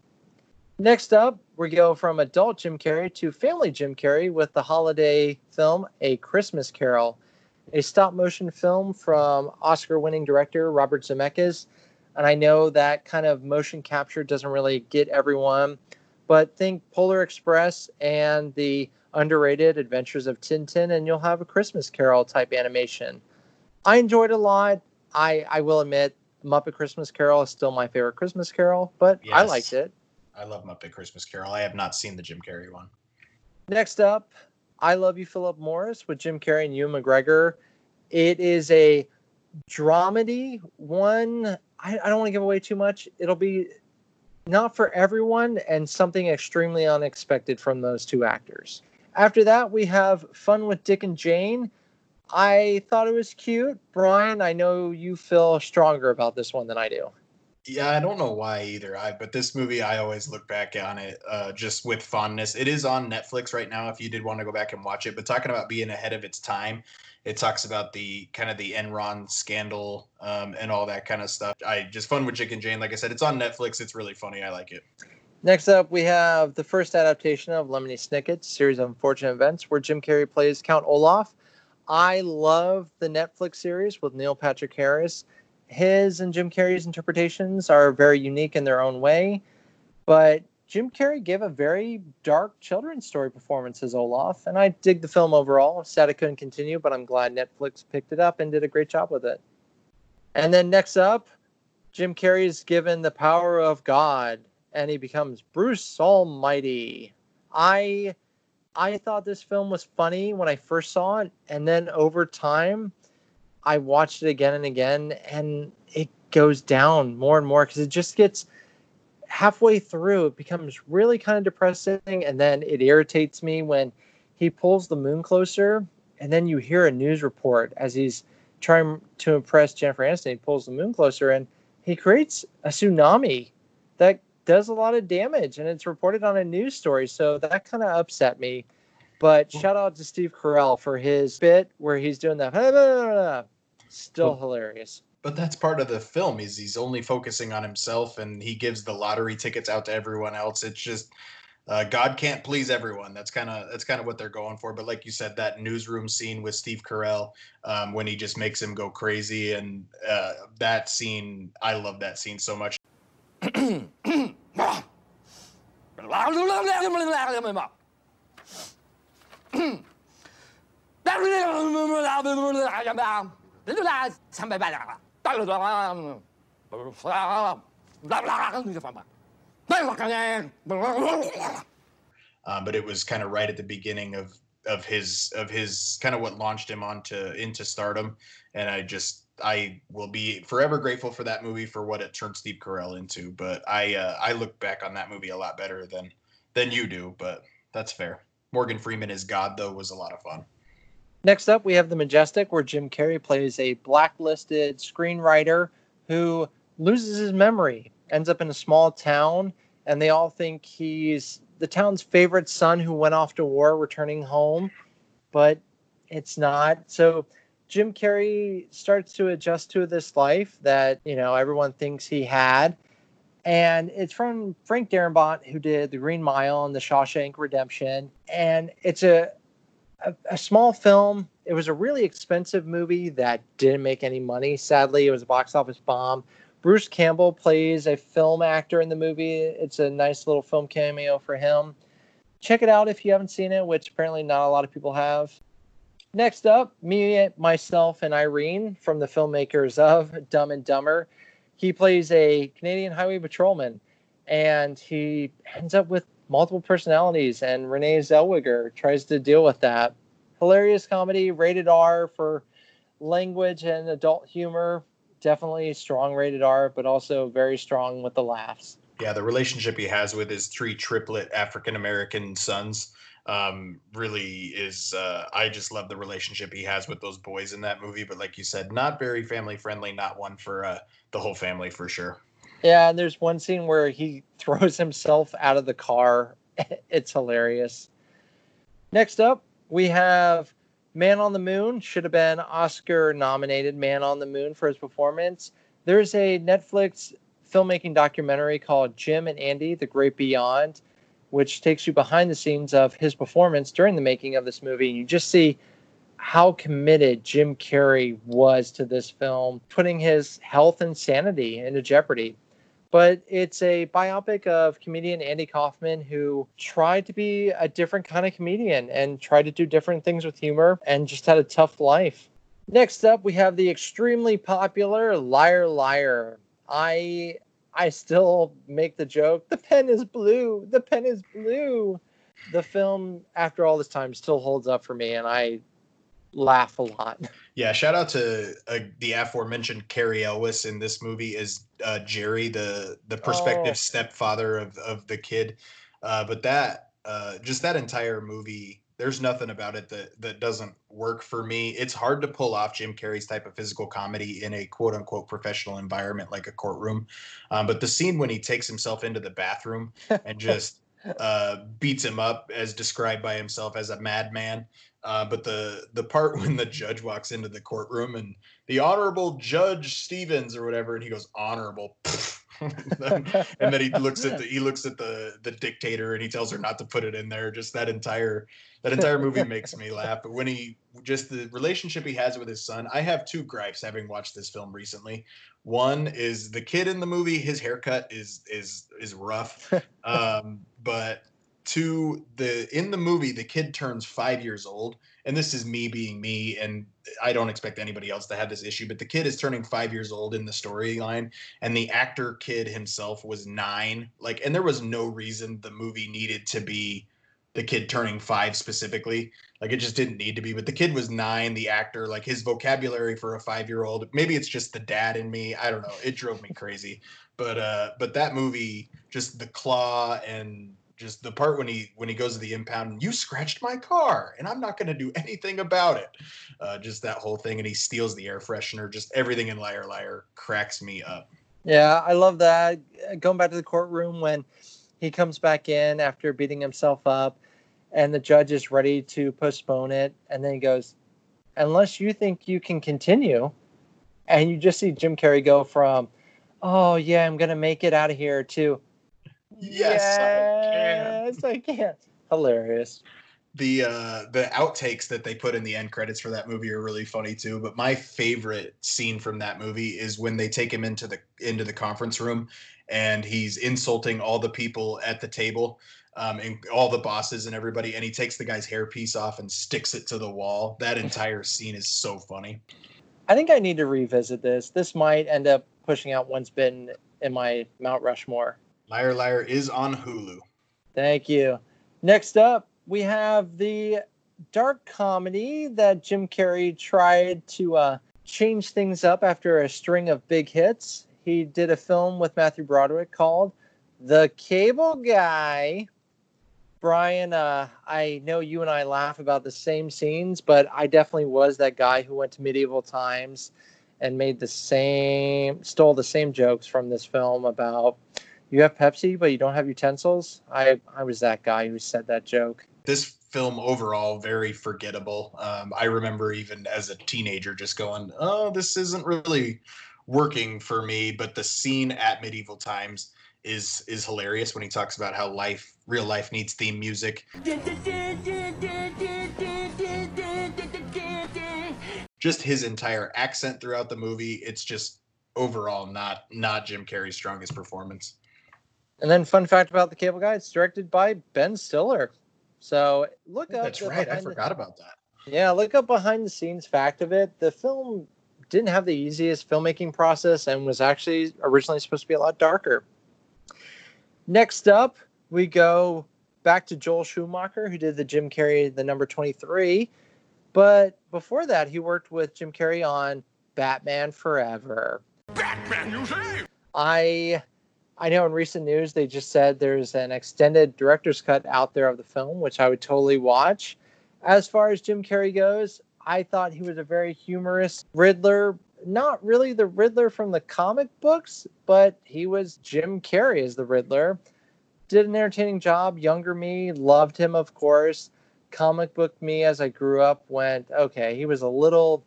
Next up, we go from adult Jim Carrey to family Jim Carrey with the holiday film A Christmas Carol a stop motion film from Oscar winning director Robert Zemeckis. And I know that kind of motion capture doesn't really get everyone, but think Polar Express and the underrated Adventures of Tintin, and you'll have a Christmas Carol type animation. I enjoyed it a lot. I, I will admit, Muppet Christmas Carol is still my favorite Christmas Carol, but I liked it. I love Muppet Christmas Carol. I have not seen the Jim Carrey one. Next up, I Love You, Philip Morris with Jim Carrey and Ewan McGregor. It is a dramedy one. I, I don't want to give away too much. It'll be not for everyone and something extremely unexpected from those two actors. After that, we have Fun with Dick and Jane. I thought it was cute. Brian, I know you feel stronger about this one than I do. Yeah, I don't know why either. I but this movie, I always look back on it uh, just with fondness. It is on Netflix right now if you did want to go back and watch it. But talking about being ahead of its time, it talks about the kind of the Enron scandal um, and all that kind of stuff. I just fun with Chick and Jane. Like I said, it's on Netflix. It's really funny. I like it. Next up, we have the first adaptation of Lemony Snicket's series of unfortunate events, where Jim Carrey plays Count Olaf. I love the Netflix series with Neil Patrick Harris. His and Jim Carrey's interpretations are very unique in their own way, but Jim Carrey gave a very dark children's story performance as Olaf, and I dig the film overall. i Sad it couldn't continue, but I'm glad Netflix picked it up and did a great job with it. And then next up, Jim Carrey is given the power of God and he becomes Bruce Almighty. I I thought this film was funny when I first saw it, and then over time, I watched it again and again, and it goes down more and more because it just gets halfway through. It becomes really kind of depressing, and then it irritates me when he pulls the moon closer, and then you hear a news report as he's trying to impress Jennifer Aniston. He pulls the moon closer, and he creates a tsunami that does a lot of damage and it's reported on a news story. So that kind of upset me. But shout out to Steve Carell for his bit where he's doing that. Still hilarious. But that's part of the film is he's only focusing on himself and he gives the lottery tickets out to everyone else. It's just uh, God can't please everyone. That's kind of that's kind of what they're going for. But like you said, that newsroom scene with Steve Carell um, when he just makes him go crazy, and uh, that scene, I love that scene so much. <coughs> Um, but it was kind of right at the beginning of of his of his kind of what launched him onto into stardom, and I just I will be forever grateful for that movie for what it turned Steve Carell into. But I uh, I look back on that movie a lot better than than you do. But that's fair. Morgan Freeman as God though was a lot of fun. Next up, we have The Majestic, where Jim Carrey plays a blacklisted screenwriter who loses his memory, ends up in a small town, and they all think he's the town's favorite son who went off to war, returning home, but it's not. So Jim Carrey starts to adjust to this life that, you know, everyone thinks he had. And it's from Frank Darabont, who did The Green Mile and The Shawshank Redemption. And it's a, a, a small film. It was a really expensive movie that didn't make any money. Sadly, it was a box office bomb. Bruce Campbell plays a film actor in the movie. It's a nice little film cameo for him. Check it out if you haven't seen it, which apparently not a lot of people have. Next up, me, myself, and Irene from the filmmakers of Dumb and Dumber. He plays a Canadian highway patrolman, and he ends up with multiple personalities. And Renee Zellweger tries to deal with that. Hilarious comedy, rated R for language and adult humor. Definitely strong rated R, but also very strong with the laughs. Yeah, the relationship he has with his three triplet African American sons um, really is uh, I just love the relationship he has with those boys in that movie. But like you said, not very family friendly, not one for uh, the whole family for sure. Yeah, and there's one scene where he <laughs> throws himself out of the car. <laughs> it's hilarious. Next up, we have Man on the Moon. Should have been Oscar nominated Man on the Moon for his performance. There's a Netflix filmmaking documentary called Jim and Andy: The Great Beyond which takes you behind the scenes of his performance during the making of this movie. You just see how committed Jim Carrey was to this film, putting his health and sanity into jeopardy. But it's a biopic of comedian Andy Kaufman who tried to be a different kind of comedian and tried to do different things with humor and just had a tough life. Next up, we have the extremely popular Liar Liar. I I still make the joke, the pen is blue, the pen is blue. The film, after all this time, still holds up for me, and I laugh a lot. <laughs> Yeah, shout out to uh, the aforementioned Cary Elwes in this movie is uh, Jerry, the the prospective oh. stepfather of of the kid. Uh, but that uh, just that entire movie there's nothing about it that that doesn't work for me. It's hard to pull off Jim Carrey's type of physical comedy in a quote unquote professional environment like a courtroom. Um, but the scene when he takes himself into the bathroom <laughs> and just uh, beats him up as described by himself as a madman. Uh, but the the part <laughs> when the judge walks into the courtroom and the honorable Judge Stevens or whatever, and he goes honorable. <laughs> and then he looks at the he looks at the the dictator and he tells her not to put it in there. Just that entire that <laughs> entire movie makes me laugh. But when he just the relationship he has with his son, I have two gripes having watched this film recently. One is the kid in the movie, his haircut is is is rough. Um, but two, the in the movie, the kid turns five years old, and this is me being me, and I don't expect anybody else to have this issue, but the kid is turning five years old in the storyline, and the actor kid himself was nine. Like, and there was no reason the movie needed to be the kid turning five specifically. Like, it just didn't need to be. But the kid was nine, the actor, like his vocabulary for a five year old, maybe it's just the dad in me. I don't know. It drove me crazy. But uh, but that movie, just the claw and just the part when he when he goes to the impound and you scratched my car and i'm not going to do <laughs> anything about it uh, just that whole thing and he steals the air freshener just everything in liar liar cracks me up Yeah, I love that. Going back to the courtroom when he comes back in after beating himself up and the judge is ready to postpone it. And then he goes, Unless you think you can continue. And you just see Jim Carrey go from, Oh, yeah, I'm going to make it out of here to, yes Yes, I can. Hilarious. the uh the outtakes that they put in the end credits for that movie are really funny too but my favorite scene from that movie is when they take him into the into the conference room and he's insulting all the people at the table um, and all the bosses and everybody and he takes the guy's hairpiece off and sticks it to the wall that <laughs> entire scene is so funny I think I need to revisit this. This might end up pushing out Once Bitten in my Mount Rushmore. Liar liar is on hulu Thank you. Next up, we have the dark comedy that Jim Carrey tried to uh, change things up after a string of big hits. He did a film with Matthew Broderick called The Cable Guy. Brian, uh, I know you and I laugh about the same scenes, but I definitely was that guy who went to medieval times and made the same, stole the same jokes from this film about you have Pepsi, but you don't have utensils. I, I was that guy who said that joke. this film overall very forgettable um, i remember even as a teenager just going oh this isn't really working for me but the scene at medieval times is is hilarious when he talks about how life real life needs theme music just his entire accent throughout the movie it's just overall not not jim carrey's strongest performance And then, fun fact about the Cable Guy: it's directed by Ben Stiller. So look up. that's right i behind the- forgot about that Yeah, look up behind the scenes fact of it. The film didn't have the easiest filmmaking process and was actually originally supposed to be a lot darker. Next up, we go back to Joel Schumacher, who did the Jim Carrey, the number 23. But before that, he worked with Jim Carrey on Batman Forever. Batman, you say? I I know in recent news they just said there's an extended director's cut out there of the film, which I would totally watch. As far as Jim Carrey goes, I thought he was a very humorous Riddler. Not really the Riddler from the comic books, but he was Jim Carrey as the Riddler. Did an entertaining job. Younger me loved him, of course. Comic book me as I grew up went, okay, he was a little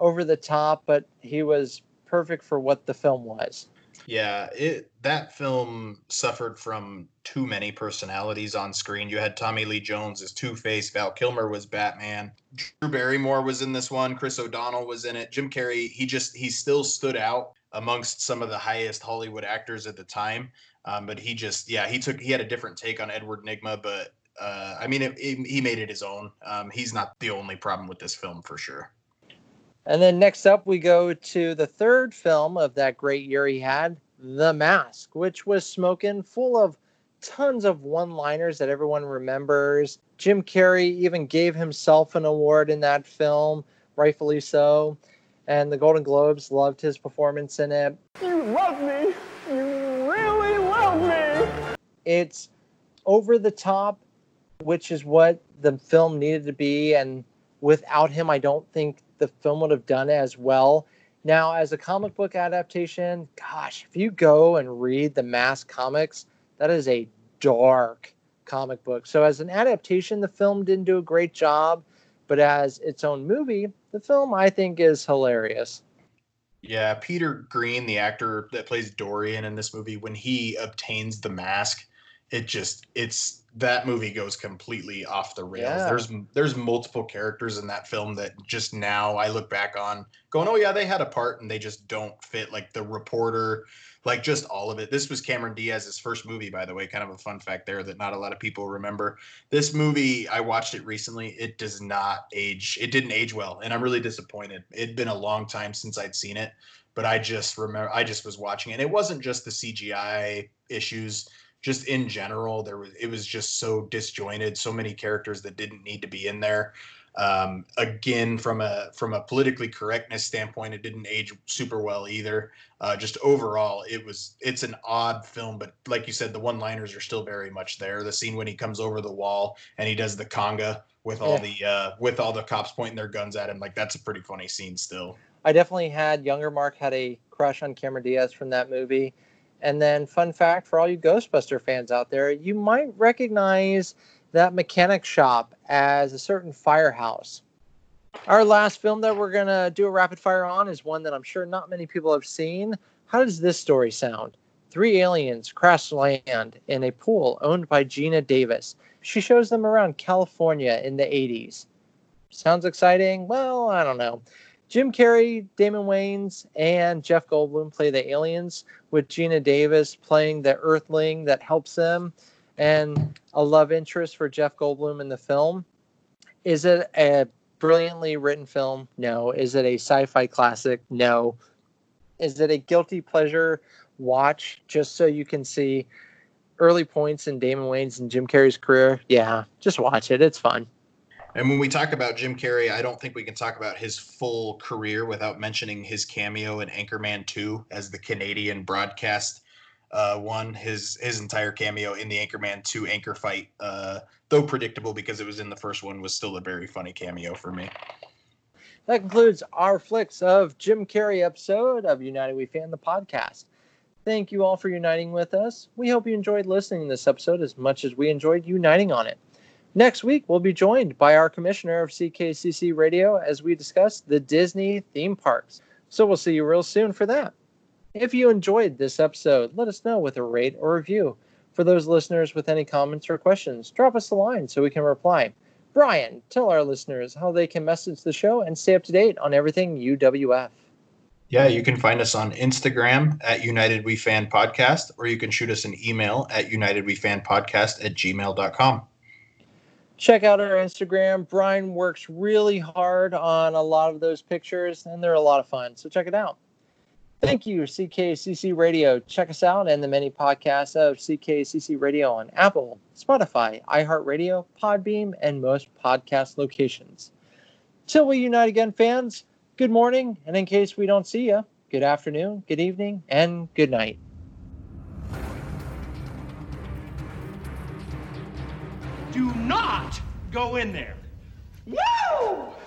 over the top, but he was perfect for what the film was. Yeah, it that film suffered from too many personalities on screen. You had Tommy Lee Jones as Two Face, Val Kilmer was Batman, Drew Barrymore was in this one, Chris O'Donnell was in it, Jim Carrey. He just he still stood out amongst some of the highest Hollywood actors at the time. Um, but he just yeah he took he had a different take on Edward Nygma, but uh, I mean it, it- he made it his own. Um, he's not the only problem with this film for sure. And then next up, we go to the third film of that great year he had, The Mask, which was smoking full of tons of one liners that everyone remembers. Jim Carrey even gave himself an award in that film, rightfully so. And the Golden Globes loved his performance in it. You love me. You really love me. It's over the top, which is what the film needed to be, and without him, I don't think the film would have done as well. Now, as a comic book adaptation, gosh, if you go and read the Mask comics, that is a dark comic book. So, as an adaptation, the film didn't do a great job, but as its own movie, the film I think is hilarious. Yeah, Peter Greene, the actor that plays Dorian in this movie, when he obtains the mask, it just it's that movie goes completely off the rails. Yeah. There's there's multiple characters in that film that just now I look back on going, "Oh yeah, they had a part and they just don't fit like the reporter, like just all of it." This was Cameron Diaz's first movie by the way, kind of a fun fact there that not a lot of people remember. This movie, I watched it recently. It does not age. It didn't age well, and I'm really disappointed. It'd been a long time since I'd seen it, but I just remember I just was watching it. And it wasn't just the CGI issues just in general there was it was just so disjointed so many characters that didn't need to be in there. Um, again from a from a politically correctness standpoint it didn't age super well either. Uh, just overall it was it's an odd film but like you said the one liners are still very much there. The scene when he comes over the wall and he does the conga with all the uh, with all the cops pointing their guns at him like that's a pretty funny scene still. I definitely had younger Mark had a crush on Cameron Diaz from that movie. And then, fun fact for all you Ghostbuster fans out there, you might recognize that mechanic shop as a certain firehouse. Our last film that we're going to do a rapid fire on is one that I'm sure not many people have seen. How does this story sound? Three aliens crash land in a pool owned by Geena Davis. She shows them around California in the 80s. Sounds exciting? Well, I don't know. Jim Carrey, Damon Wayans, and Jeff Goldblum play the aliens, with Geena Davis playing the Earthling that helps them, and a love interest for Jeff Goldblum in the film. Is it a brilliantly written film? No. Is it a sci fi classic? No. Is it a guilty pleasure watch just so you can see early points in Damon Wayans and Jim Carrey's career? Yeah, just watch it. It's fun. And when we talk about Jim Carrey, I don't think we can talk about his full career without mentioning his cameo in Anchorman 2 as the Canadian broadcast uh, one. His his entire cameo in the Anchorman 2 anchor fight, uh, though predictable because it was in the first one, was still a very funny cameo for me. That concludes our flicks of Jim Carrey episode of United We Fan the podcast. Thank you all for uniting with us. We hope you enjoyed listening to this episode as much as we enjoyed uniting on it. Next week, we'll be joined by our commissioner of CKCC Radio as we discuss the Disney theme parks. So we'll see you real soon for that. If you enjoyed this episode, let us know with a rate or review. For those listeners with any comments or questions, drop us a line so we can reply. Brian, tell our listeners how they can message the show and stay up to date on everything UWF. Yeah, you can find us on Instagram at United We Fan Podcast, or you can shoot us an email at unitedwefanpodcast at gmail.com check out our Instagram. Brian works really hard on a lot of those pictures, and they're a lot of fun. So check it out. Thank you, CKCC Radio. Check us out and the many podcasts of CKCC Radio on Apple, Spotify, iHeartRadio, Podbean, and most podcast locations. Till we unite again, fans, good morning, and in case we don't see you, good afternoon, good evening, and good night. Do not go in there. Woo!